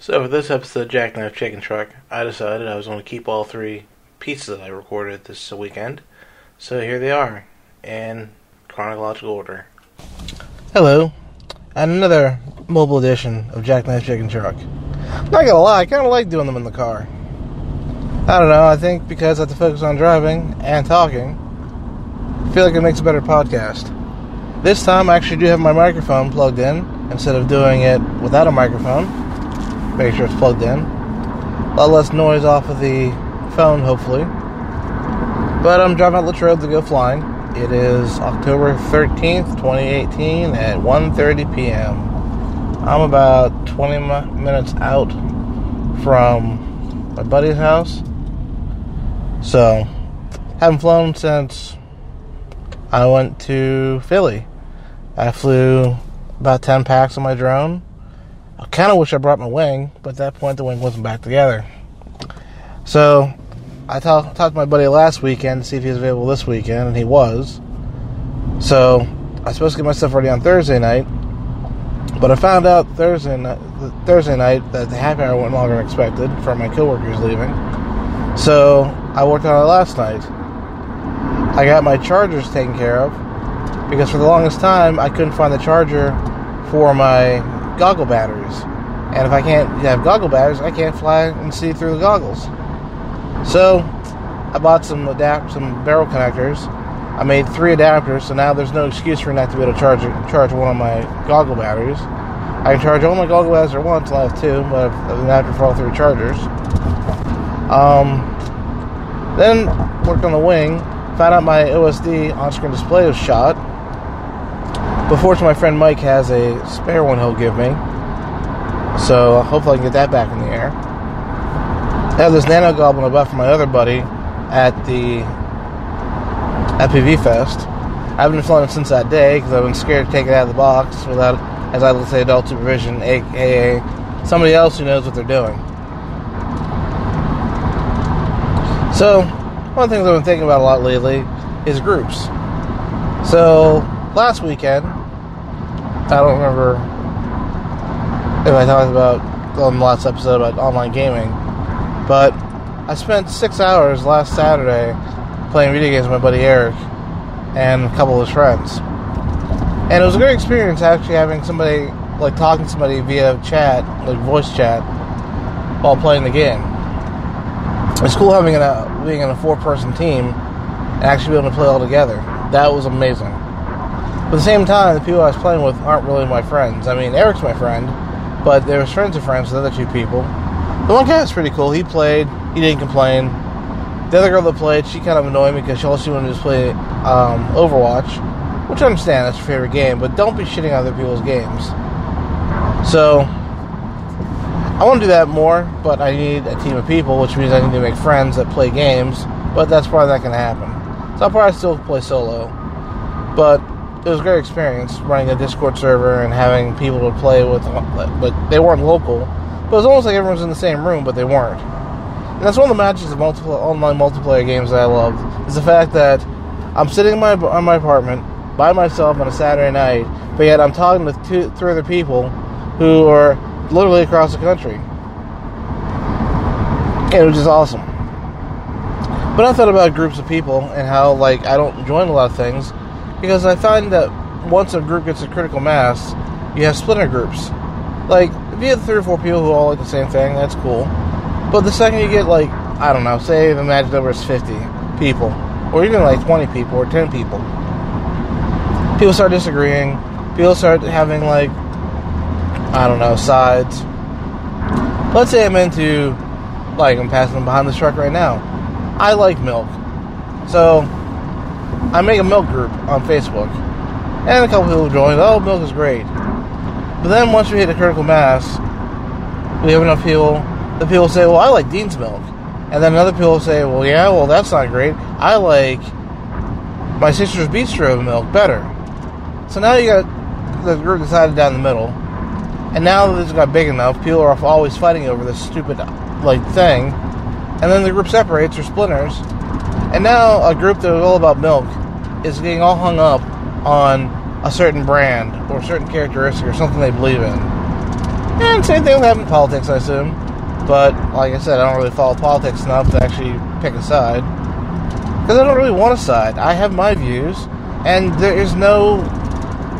So for this episode of Jackknife Chicken Truck, I decided I was going to keep all three pieces that I recorded this weekend. So here they are, in chronological order. Hello, and another mobile edition of Jackknife Chicken Truck. Not gonna lie, I kind of like doing them in the car. I don't know, I think because I have to focus on driving and talking, I feel like it makes a better podcast. This time I actually do have my microphone plugged in instead of doing it without a microphone make sure it's plugged in. A lot less noise off of the phone, hopefully. But I'm driving out the Latrobe to go flying. It is October 13th, 2018 at 1.30 p.m. I'm about 20 minutes out from my buddy's house. So, haven't flown since I went to Philly. I flew about 10 packs on my drone I kind of wish I brought my wing, but at that point the wing wasn't back together. So I talk, talked to my buddy last weekend to see if he was available this weekend, and he was. So I was supposed to get my stuff ready on Thursday night, but I found out Thursday night, Thursday night that the happy hour went longer than expected for my coworkers leaving. So I worked on it last night. I got my chargers taken care of because for the longest time I couldn't find the charger for my goggle batteries. And if I can't have goggle batteries, I can't fly and see through the goggles. So I bought some adapt some barrel connectors. I made three adapters, so now there's no excuse for not to be able to charge charge one of my goggle batteries. I can charge all my goggle batteries at once. I have two, but I've an adapter for all three chargers. Um, then worked on the wing. Found out my OSD on-screen display was shot but fortunately, my friend Mike has a spare one he'll give me. So hopefully I can get that back in the air. I have this nano goblin I bought from my other buddy at the at PV Fest. I haven't flown it since that day because I've been scared to take it out of the box without, as I would say, adult supervision, aka somebody else who knows what they're doing. So, one of the things I've been thinking about a lot lately is groups. So, last weekend, I don't remember if I talked about on the last episode about online gaming, but I spent six hours last Saturday playing video games with my buddy Eric and a couple of his friends. And it was a great experience actually having somebody, like talking to somebody via chat, like voice chat, while playing the game. It's cool having a, being in a four person team and actually being able to play all together. That was amazing. But at the same time, the people I was playing with aren't really my friends. I mean, Eric's my friend, but there was friends of friends with the other two people. The one guy was pretty cool. He played. He didn't complain. The other girl that played, she kind of annoyed me because she also wanted to play um, Overwatch, which I understand that's her favorite game, but don't be shitting on other people's games. So, I want to do that more, but I need a team of people, which means I need to make friends that play games, but that's probably not going to happen. So I'll probably still play solo. But it was a great experience running a Discord server and having people to play with, but they weren't local. But it was almost like everyone was in the same room, but they weren't. And that's one of the matches of multiple online multiplayer games that I loved is the fact that I'm sitting in my in my apartment by myself on a Saturday night, but yet I'm talking with two, three other people who are literally across the country. And it was just awesome. But I thought about groups of people and how like I don't join a lot of things because I find that once a group gets a critical mass, you have splinter groups. Like, if you have three or four people who all like the same thing, that's cool. But the second you get, like, I don't know, say the magic number is 50 people, or even like 20 people, or 10 people, people start disagreeing, people start having, like, I don't know, sides. Let's say I'm into, like, I'm passing behind this truck right now. I like milk. So, I make a milk group on Facebook, and a couple people join. Oh, milk is great. But then once we hit a critical mass, we have enough people. The people say, "Well, I like Dean's milk," and then other people say, "Well, yeah, well that's not great. I like my sister's bistro milk better." So now you got the group decided down the middle, and now that this got big enough, people are always fighting over this stupid like thing, and then the group separates or splinters, and now a group that is all about milk is getting all hung up on a certain brand or a certain characteristic or something they believe in. And same thing will happen in politics, I assume. But like I said, I don't really follow politics enough to actually pick a side. Because I don't really want a side. I have my views, and there is no,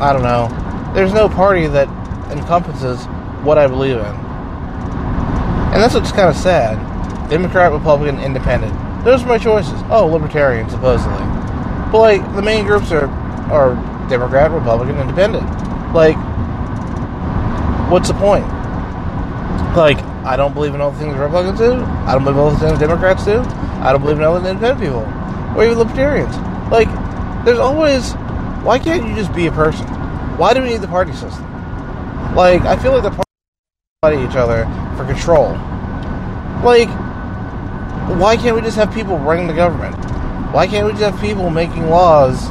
I don't know, there's no party that encompasses what I believe in. And that's what's kind of sad. Democrat, Republican, Independent. Those are my choices. Oh, Libertarian, supposedly. But, like, the main groups are, are Democrat, Republican, Independent. Like, what's the point? Like, I don't believe in all the things Republicans do. I don't believe in all the things Democrats do. I don't believe in all the independent people. Or even libertarians. Like, there's always. Why can't you just be a person? Why do we need the party system? Like, I feel like the party each other for control. Like, why can't we just have people running the government? Why can't we just have people making laws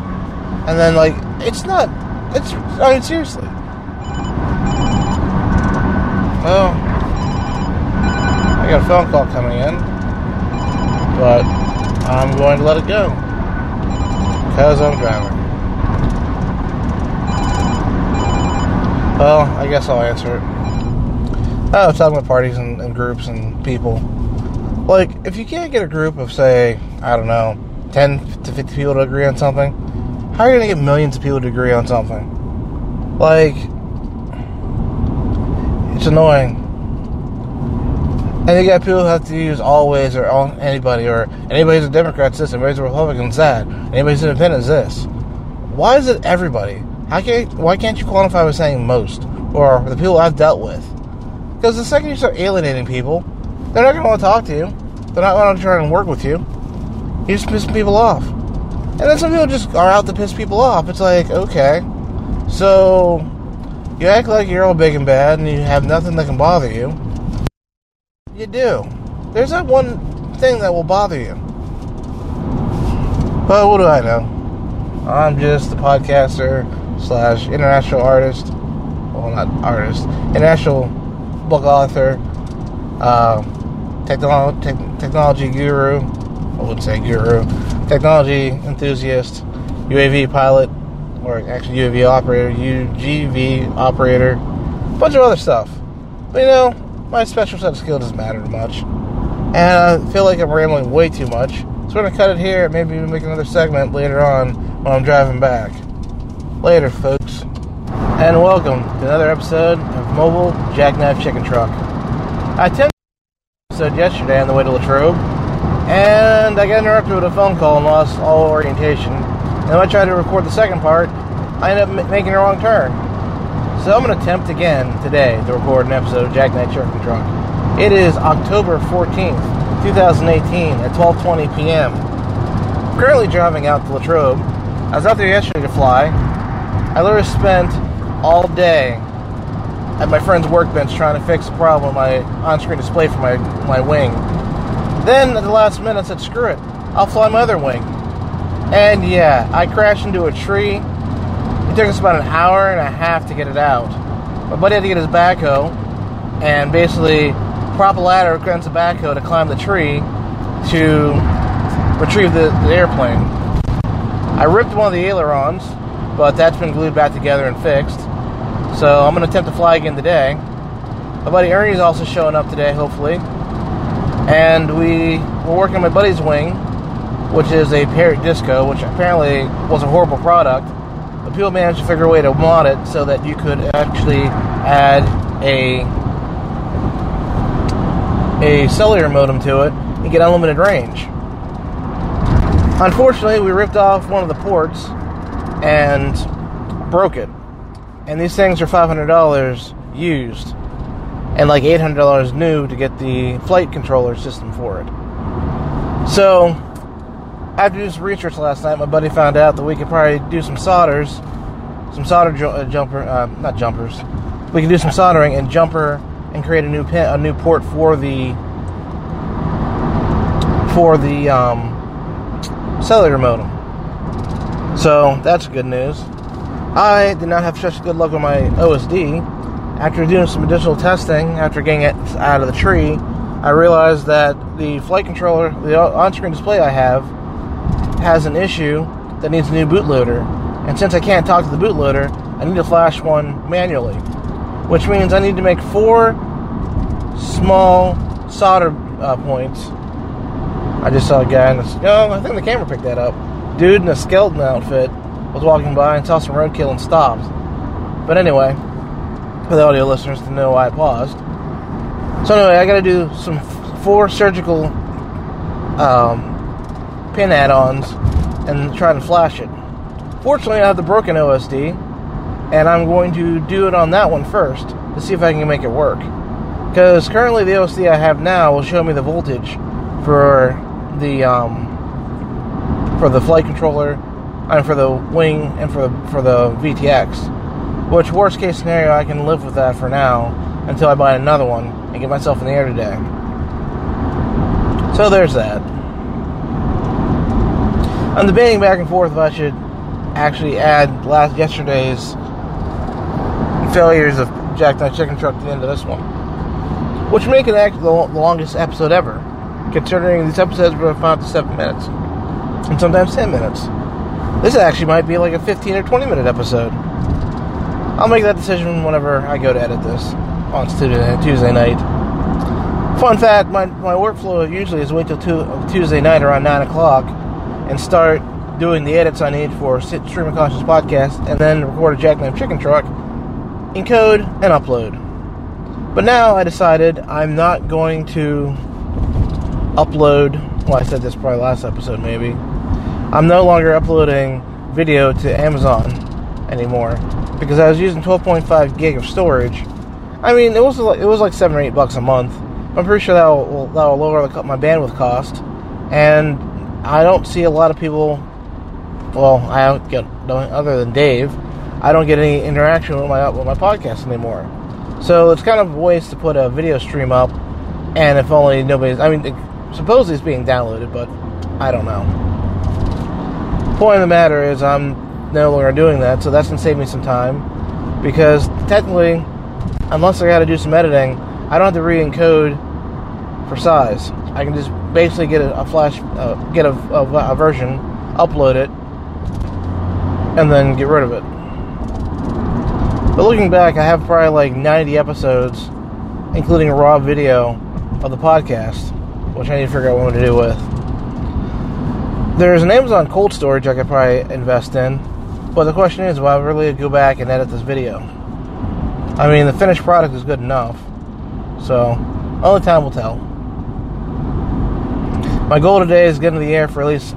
and then, like, it's not. It's. I mean, seriously. Well, I got a phone call coming in, but I'm going to let it go because I'm driving. Well, I guess I'll answer it. Was talking about parties and, and groups and people. Like, if you can't get a group of, say, I don't know, 10 to 50 people to agree on something, how are you going to get millions of people to agree on something? Like, it's annoying. And you got people who have to use always or all, anybody or anybody's a Democrat this, anybody's a Republican that, anybody's independent is this. Why is it everybody? How can why can't you qualify with saying most or the people I've dealt with? Because the second you start alienating people, they're not going to want to talk to you. They're not going to try and work with you. You're just pissing people off. And then some people just are out to piss people off. It's like, okay, so you act like you're all big and bad and you have nothing that can bother you. You do. There's that one thing that will bother you. But what do I know? I'm just a podcaster slash international artist. Well, not artist. International book author. Uh, technolo- te- technology guru. I wouldn't say guru. Technology enthusiast. UAV pilot. Or actually UAV operator. UGV operator. A bunch of other stuff. But you know, my special set of skill doesn't matter much. And I feel like I'm rambling way too much. So we're going to cut it here. Maybe make another segment later on when I'm driving back. Later, folks. And welcome to another episode of Mobile Jackknife Chicken Truck. I attempted episode yesterday on the way to Latrobe, and I got interrupted with a phone call and lost all orientation. And when I tried to record the second part, I ended up making a wrong turn. So I'm going to attempt again today to record an episode of Jack Jackknife Chicken Truck. It is October 14th, 2018 at 12:20 p.m. I'm currently driving out to Latrobe. I was out there yesterday to fly. I literally spent all day at my friend's workbench trying to fix a problem my on-screen display for my, my wing. Then at the last minute I said, screw it, I'll fly my other wing. And yeah, I crashed into a tree. It took us about an hour and a half to get it out. My buddy had to get his backhoe and basically prop a ladder against the backhoe to climb the tree to retrieve the, the airplane. I ripped one of the ailerons, but that's been glued back together and fixed. So I'm going to attempt to fly again today. My buddy Ernie's also showing up today, hopefully. And we were working on my buddy's wing, which is a Parrot Disco, which apparently was a horrible product. But people managed to figure a way to mod it so that you could actually add a a cellular modem to it and get unlimited range. Unfortunately, we ripped off one of the ports and broke it. And these things are $500 used and like $800 new to get the flight controller system for it. So, after doing some research last night, my buddy found out that we could probably do some solders, some solder ju- uh, jumper, uh, not jumpers. We could do some soldering and jumper and create a new pin, a new port for the for the um, cellular modem. So that's good news. I did not have such good luck with my OSD. After doing some additional testing, after getting it out of the tree, I realized that the flight controller, the on-screen display I have, has an issue that needs a new bootloader. And since I can't talk to the bootloader, I need to flash one manually. which means I need to make four small solder uh, points. I just saw a guy in the. Oh, I think the camera picked that up. Dude in a skeleton outfit was walking by and saw some roadkill and stopped. But anyway, for the audio listeners to know why I paused. So anyway, I got to do some four surgical um, pin add-ons and try to flash it. Fortunately, I have the broken OSD, and I'm going to do it on that one first to see if I can make it work. Because currently, the OSD I have now will show me the voltage for the um, for the flight controller, and for the wing, and for the for the VTX. Which worst case scenario, I can live with that for now until I buy another one and get myself in the air today. So there's that. I'm debating back and forth if I should actually add last yesterday's failures of Jack Jackknife Chicken Truck to the end of this one, which make it actually the longest episode ever, considering these episodes were five to seven minutes, and sometimes ten minutes. This actually might be like a 15 or 20 minute episode. I'll make that decision whenever I go to edit this on Tuesday night. Fun fact: my, my workflow usually is wait till two, Tuesday night around nine o'clock and start doing the edits I need for Stream of Conscious podcast, and then record a Jackknife Chicken Truck, encode and upload. But now I decided I'm not going to upload. Well, I said this probably last episode, maybe. I'm no longer uploading video to Amazon anymore because I was using 12.5 gig of storage. I mean, it was like, it was like seven or eight bucks a month. I'm pretty sure that will that will lower my bandwidth cost, and I don't see a lot of people. Well, I don't get other than Dave. I don't get any interaction with my with my podcast anymore. So it's kind of a waste to put a video stream up, and if only nobody's. I mean, supposedly it's being downloaded, but I don't know. Point of the matter is, I'm no longer doing that, so that's gonna save me some time because technically, unless I got to do some editing, I don't have to re-encode for size. I can just basically get a, a flash, uh, get a, a, a version, upload it, and then get rid of it. But looking back, I have probably like 90 episodes, including a raw video of the podcast, which I need to figure out what to do with. There's an Amazon cold storage I could probably invest in, but the question is, will I really go back and edit this video? I mean, the finished product is good enough, so only time will tell. My goal today is get in the air for at least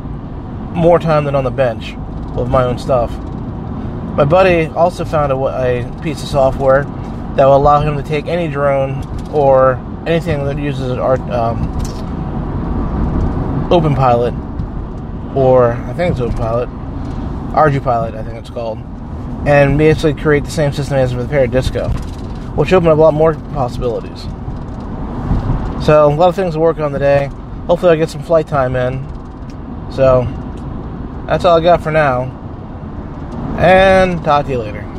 more time than on the bench with my own stuff. My buddy also found a, a piece of software that will allow him to take any drone or anything that uses our um, OpenPilot, or I think it's OpenPilot, ArduPilot, I think it's called, and basically create the same system as with Parrot Disco, which opened up a lot more possibilities. So a lot of things to work on today. Hopefully, I'll get some flight time in. So that's all I got for now. And talk to you later.